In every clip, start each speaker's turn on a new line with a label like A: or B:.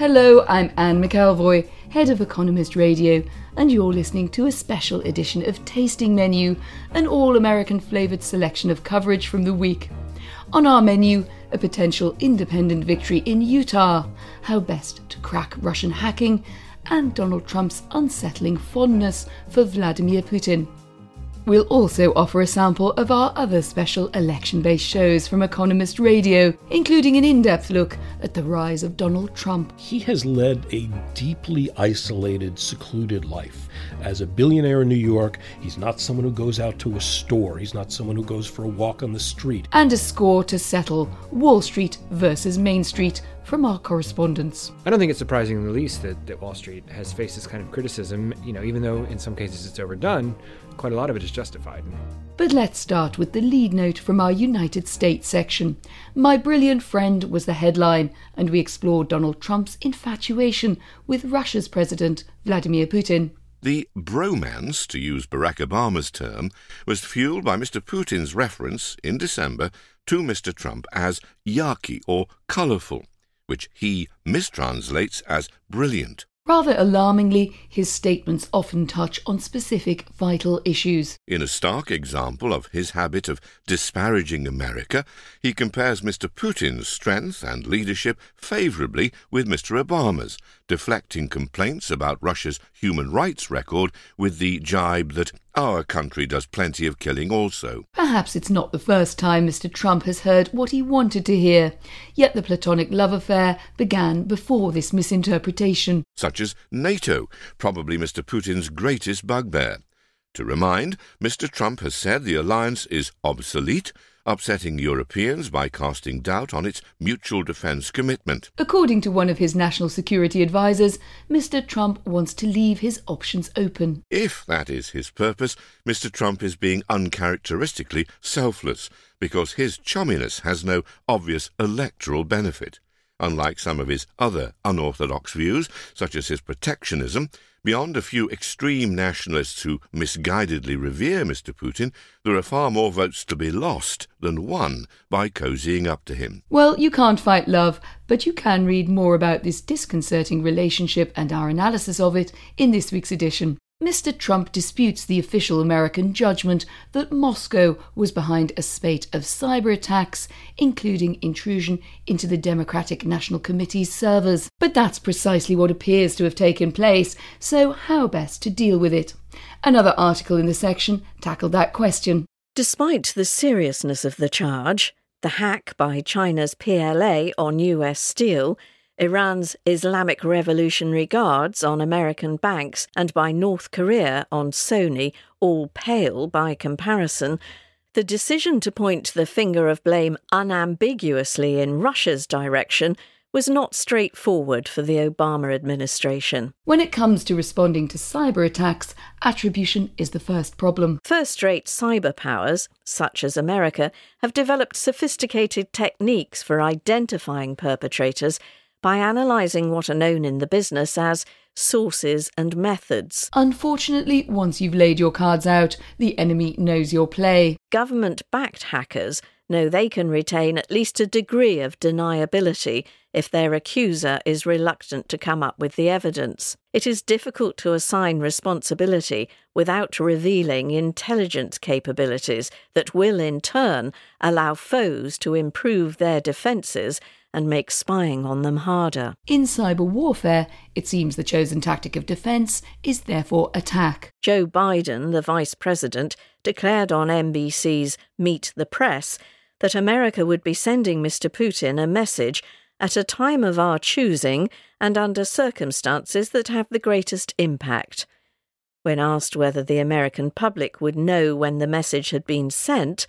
A: Hello, I'm Anne McElvoy, head of Economist Radio, and you're listening to a special edition of Tasting Menu, an all American flavoured selection of coverage from the week. On our menu, a potential independent victory in Utah, how best to crack Russian hacking, and Donald Trump's unsettling fondness for Vladimir Putin. We'll also offer a sample of our other special election based shows from Economist Radio, including an in depth look at the rise of Donald Trump.
B: He has led a deeply isolated, secluded life. As a billionaire in New York, he's not someone who goes out to a store, he's not someone who goes for a walk on the street.
A: And a score to settle Wall Street versus Main Street from our correspondents.
C: I don't think it's surprising in the least that, that Wall Street has faced this kind of criticism, you know, even though in some cases it's overdone, quite a lot of it is justified.
A: But let's start with the lead note from our United States section. My brilliant friend was the headline, and we explored Donald Trump's infatuation with Russia's president, Vladimir Putin.
D: The bromance, to use Barack Obama's term, was fueled by Mr. Putin's reference in December to Mr. Trump as yarky or colourful, which he mistranslates as brilliant.
A: Rather alarmingly, his statements often touch on specific vital issues.
D: In a stark example of his habit of disparaging America, he compares Mr. Putin's strength and leadership favourably with Mr. Obama's, deflecting complaints about Russia's human rights record with the jibe that our country does plenty of killing also.
A: Perhaps it's not the first time Mr. Trump has heard what he wanted to hear, yet the platonic love affair began before this misinterpretation.
D: Such as NATO, probably Mr. Putin's greatest bugbear. To remind, Mr. Trump has said the alliance is obsolete, upsetting Europeans by casting doubt on its mutual defence commitment.
A: According to one of his national security advisers, Mr. Trump wants to leave his options open.
D: If that is his purpose, Mr. Trump is being uncharacteristically selfless, because his chumminess has no obvious electoral benefit. Unlike some of his other unorthodox views, such as his protectionism, beyond a few extreme nationalists who misguidedly revere Mr. Putin, there are far more votes to be lost than won by cozying up to him.
A: Well, you can't fight love, but you can read more about this disconcerting relationship and our analysis of it in this week's edition. Mr. Trump disputes the official American judgment that Moscow was behind a spate of cyber attacks, including intrusion into the Democratic National Committee's servers. But that's precisely what appears to have taken place, so how best to deal with it? Another article in the section tackled that question.
E: Despite the seriousness of the charge, the hack by China's PLA on US steel, Iran's Islamic Revolutionary Guards on American banks, and by North Korea on Sony all pale by comparison, the decision to point the finger of blame unambiguously in Russia's direction was not straightforward for the Obama administration.
A: When it comes to responding to cyber attacks, attribution is the first problem.
E: First rate cyber powers, such as America, have developed sophisticated techniques for identifying perpetrators by analysing what are known in the business as sources and methods.
A: Unfortunately, once you've laid your cards out, the enemy knows your play.
E: Government backed hackers know they can retain at least a degree of deniability if their accuser is reluctant to come up with the evidence. It is difficult to assign responsibility without revealing intelligence capabilities that will, in turn, allow foes to improve their defences and make spying on them harder.
A: In cyber warfare, it seems the chosen tactic of defence is therefore attack.
E: Joe Biden, the vice president, declared on NBC's Meet the Press that America would be sending Mr. Putin a message at a time of our choosing and under circumstances that have the greatest impact. When asked whether the American public would know when the message had been sent,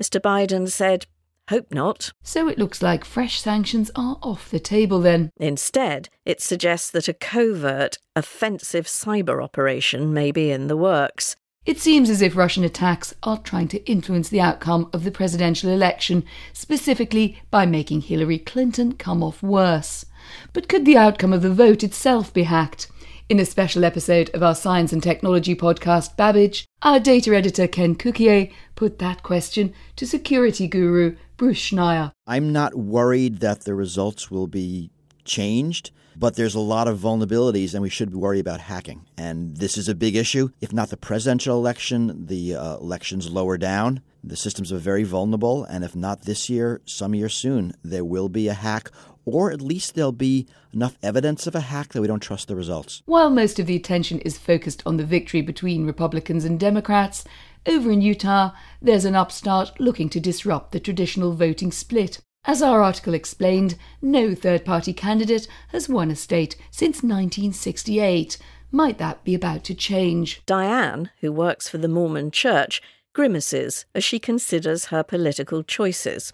E: Mr. Biden said, Hope not.
A: So it looks like fresh sanctions are off the table then.
E: Instead, it suggests that a covert, offensive cyber operation may be in the works.
A: It seems as if Russian attacks are trying to influence the outcome of the presidential election, specifically by making Hillary Clinton come off worse. But could the outcome of the vote itself be hacked? In a special episode of our science and technology podcast, Babbage, our data editor Ken Cukier put that question to security guru Bruce Schneier.
F: I'm not worried that the results will be changed, but there's a lot of vulnerabilities and we should worry about hacking. And this is a big issue. If not the presidential election, the uh, elections lower down. The systems are very vulnerable, and if not this year, some year soon, there will be a hack or at least there'll be enough evidence of a hack that we don't trust the results.
A: While most of the attention is focused on the victory between Republicans and Democrats, over in Utah, there's an upstart looking to disrupt the traditional voting split. As our article explained, no third party candidate has won a state since 1968. Might that be about to change?
E: Diane, who works for the Mormon Church, grimaces as she considers her political choices.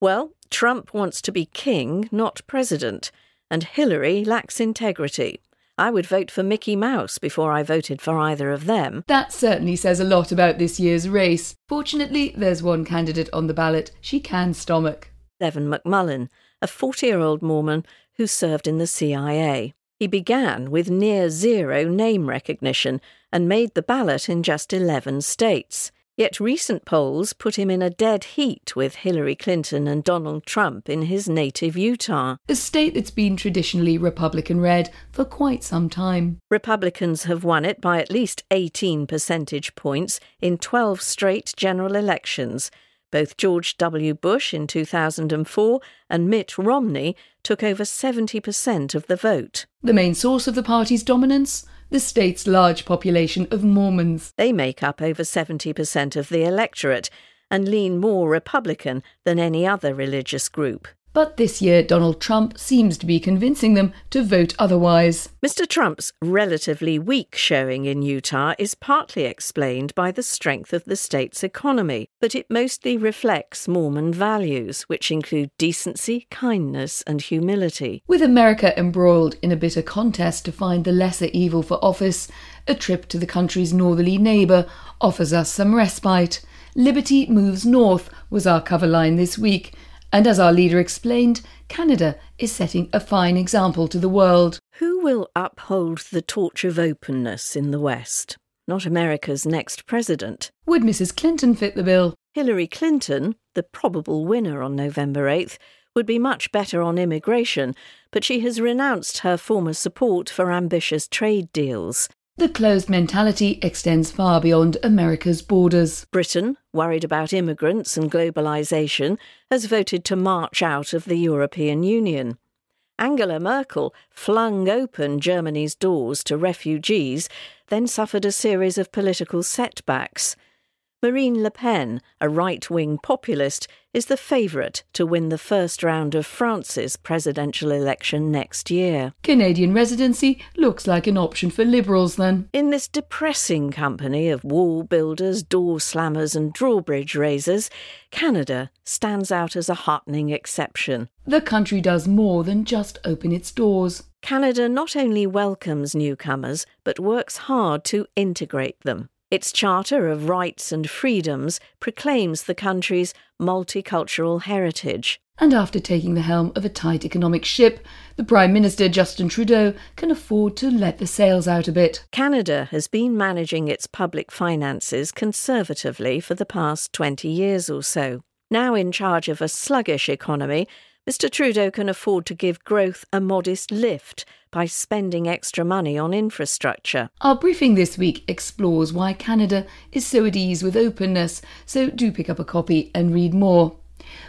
E: Well, Trump wants to be king, not president, and Hillary lacks integrity. I would vote for Mickey Mouse before I voted for either of them.
A: That certainly says a lot about this year's race. Fortunately, there's one candidate on the ballot she can stomach.
E: Evan McMullin, a 40 year old Mormon who served in the CIA. He began with near zero name recognition and made the ballot in just 11 states. Yet recent polls put him in a dead heat with Hillary Clinton and Donald Trump in his native Utah.
A: A state that's been traditionally Republican red for quite some time.
E: Republicans have won it by at least 18 percentage points in 12 straight general elections. Both George W. Bush in 2004 and Mitt Romney took over 70% of the vote.
A: The main source of the party's dominance? The state's large population of Mormons.
E: They make up over 70% of the electorate and lean more Republican than any other religious group.
A: But this year, Donald Trump seems to be convincing them to vote otherwise.
E: Mr. Trump's relatively weak showing in Utah is partly explained by the strength of the state's economy, but it mostly reflects Mormon values, which include decency, kindness, and humility.
A: With America embroiled in a bitter contest to find the lesser evil for office, a trip to the country's northerly neighbour offers us some respite. Liberty moves north was our cover line this week and as our leader explained, Canada is setting a fine example to the world.
E: Who will uphold the torch of openness in the West? Not America's next president.
A: Would Mrs. Clinton fit the bill?
E: Hillary Clinton, the probable winner on November 8th, would be much better on immigration, but she has renounced her former support for ambitious trade deals.
A: The closed mentality extends far beyond America's borders.
E: Britain, worried about immigrants and globalisation, has voted to march out of the European Union. Angela Merkel flung open Germany's doors to refugees, then suffered a series of political setbacks. Marine Le Pen, a right wing populist, is the favourite to win the first round of France's presidential election next year.
A: Canadian residency looks like an option for Liberals then.
E: In this depressing company of wall builders, door slammers, and drawbridge raisers, Canada stands out as a heartening exception.
A: The country does more than just open its doors.
E: Canada not only welcomes newcomers, but works hard to integrate them. Its Charter of Rights and Freedoms proclaims the country's multicultural heritage.
A: And after taking the helm of a tight economic ship, the Prime Minister Justin Trudeau can afford to let the sails out a bit.
E: Canada has been managing its public finances conservatively for the past 20 years or so. Now in charge of a sluggish economy, Mr. Trudeau can afford to give growth a modest lift by spending extra money on infrastructure.
A: Our briefing this week explores why Canada is so at ease with openness, so do pick up a copy and read more.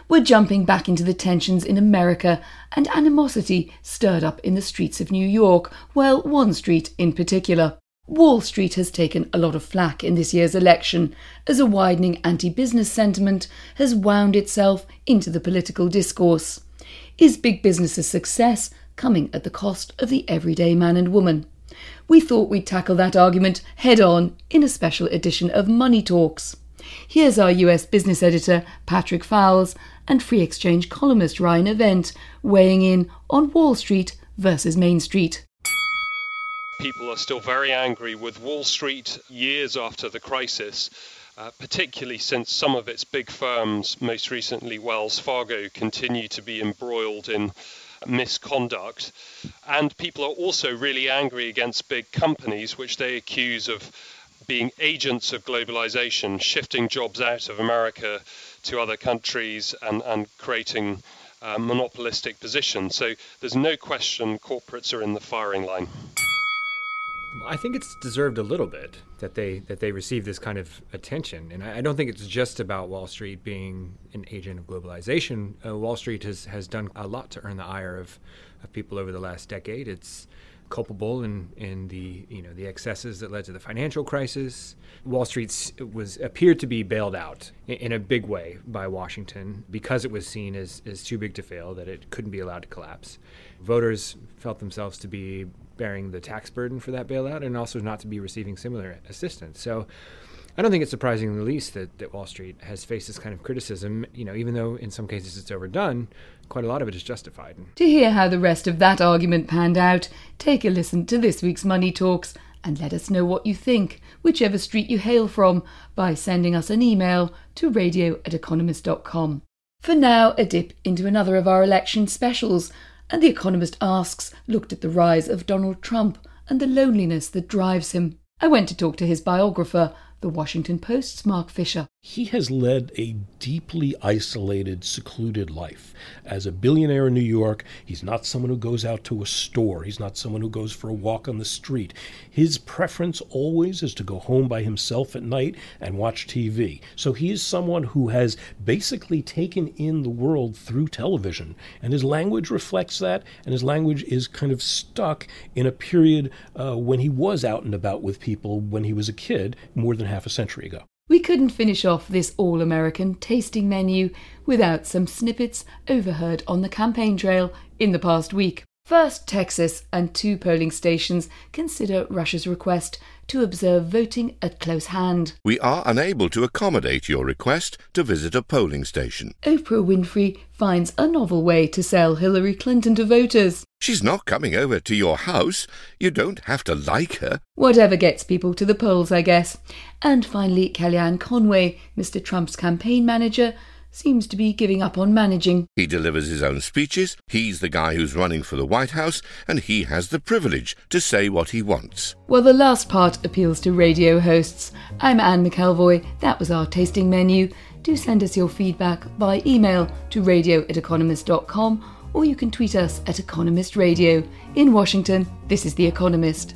A: We're jumping back into the tensions in America and animosity stirred up in the streets of New York, well, one street in particular. Wall Street has taken a lot of flack in this year's election as a widening anti business sentiment has wound itself into the political discourse. Is big business's success coming at the cost of the everyday man and woman? We thought we'd tackle that argument head on in a special edition of Money Talks. Here's our US business editor, Patrick Foulis, and free exchange columnist Ryan Avent, weighing in on Wall Street versus Main Street.
G: People are still very angry with Wall Street years after the crisis. Uh, particularly since some of its big firms, most recently Wells Fargo, continue to be embroiled in misconduct. And people are also really angry against big companies, which they accuse of being agents of globalization, shifting jobs out of America to other countries and, and creating uh, monopolistic positions. So there's no question corporates are in the firing line.
C: I think it's deserved a little bit that they that they receive this kind of attention, and I, I don't think it's just about Wall Street being an agent of globalization. Uh, Wall Street has has done a lot to earn the ire of, of people over the last decade. It's culpable in, in the you know the excesses that led to the financial crisis. Wall Street was appeared to be bailed out in, in, a big way by Washington because it was seen as, as too big to fail that it couldn't be allowed to collapse. Voters felt themselves to be bearing the tax burden for that bailout and also not to be receiving similar assistance. So I don't think it's surprising in the least that, that Wall Street has faced this kind of criticism, you know, even though in some cases it's overdone, quite a lot of it is justified.
A: To hear how the rest of that argument panned out, take a listen to this week's Money Talks and let us know what you think, whichever street you hail from, by sending us an email to radio at economist.com. For now, a dip into another of our election specials and The Economist asks looked at the rise of Donald Trump and the loneliness that drives him. I went to talk to his biographer, the Washington Post's Marc Fisher.
B: He has led a deeply isolated, secluded life. As a billionaire in New York, he's not someone who goes out to a store. He's not someone who goes for a walk on the street. His preference always is to go home by himself at night and watch TV. So he is someone who has basically taken in the world through television. And his language reflects that, and his language is kind of stuck in a period uh, when he was out and about with people when he was a kid, more than half a century ago.
A: We couldn't finish off this all American tasting menu without some snippets overheard on the campaign trail in the past week. First, Texas and two polling stations consider Russia's request to observe voting at close hand.
D: We are unable to accommodate your request to visit a polling station.
A: Oprah Winfrey finds a novel way to sell Hillary Clinton to voters.
D: She's not coming over to your house. You don't have to like her.
A: Whatever gets people to the polls, I guess. And finally, Kellyanne Conway, Mr. Trump's campaign manager, seems to be giving up on managing.
D: He delivers his own speeches, he's the guy who's running for the White House, and he has the privilege to say what he wants.
A: Well, the last part appeals to radio hosts. I'm Anne McElvoy. That was our tasting menu. Do send us your feedback by email to radio at economist.com or you can tweet us at Economist Radio. In Washington, this is The Economist.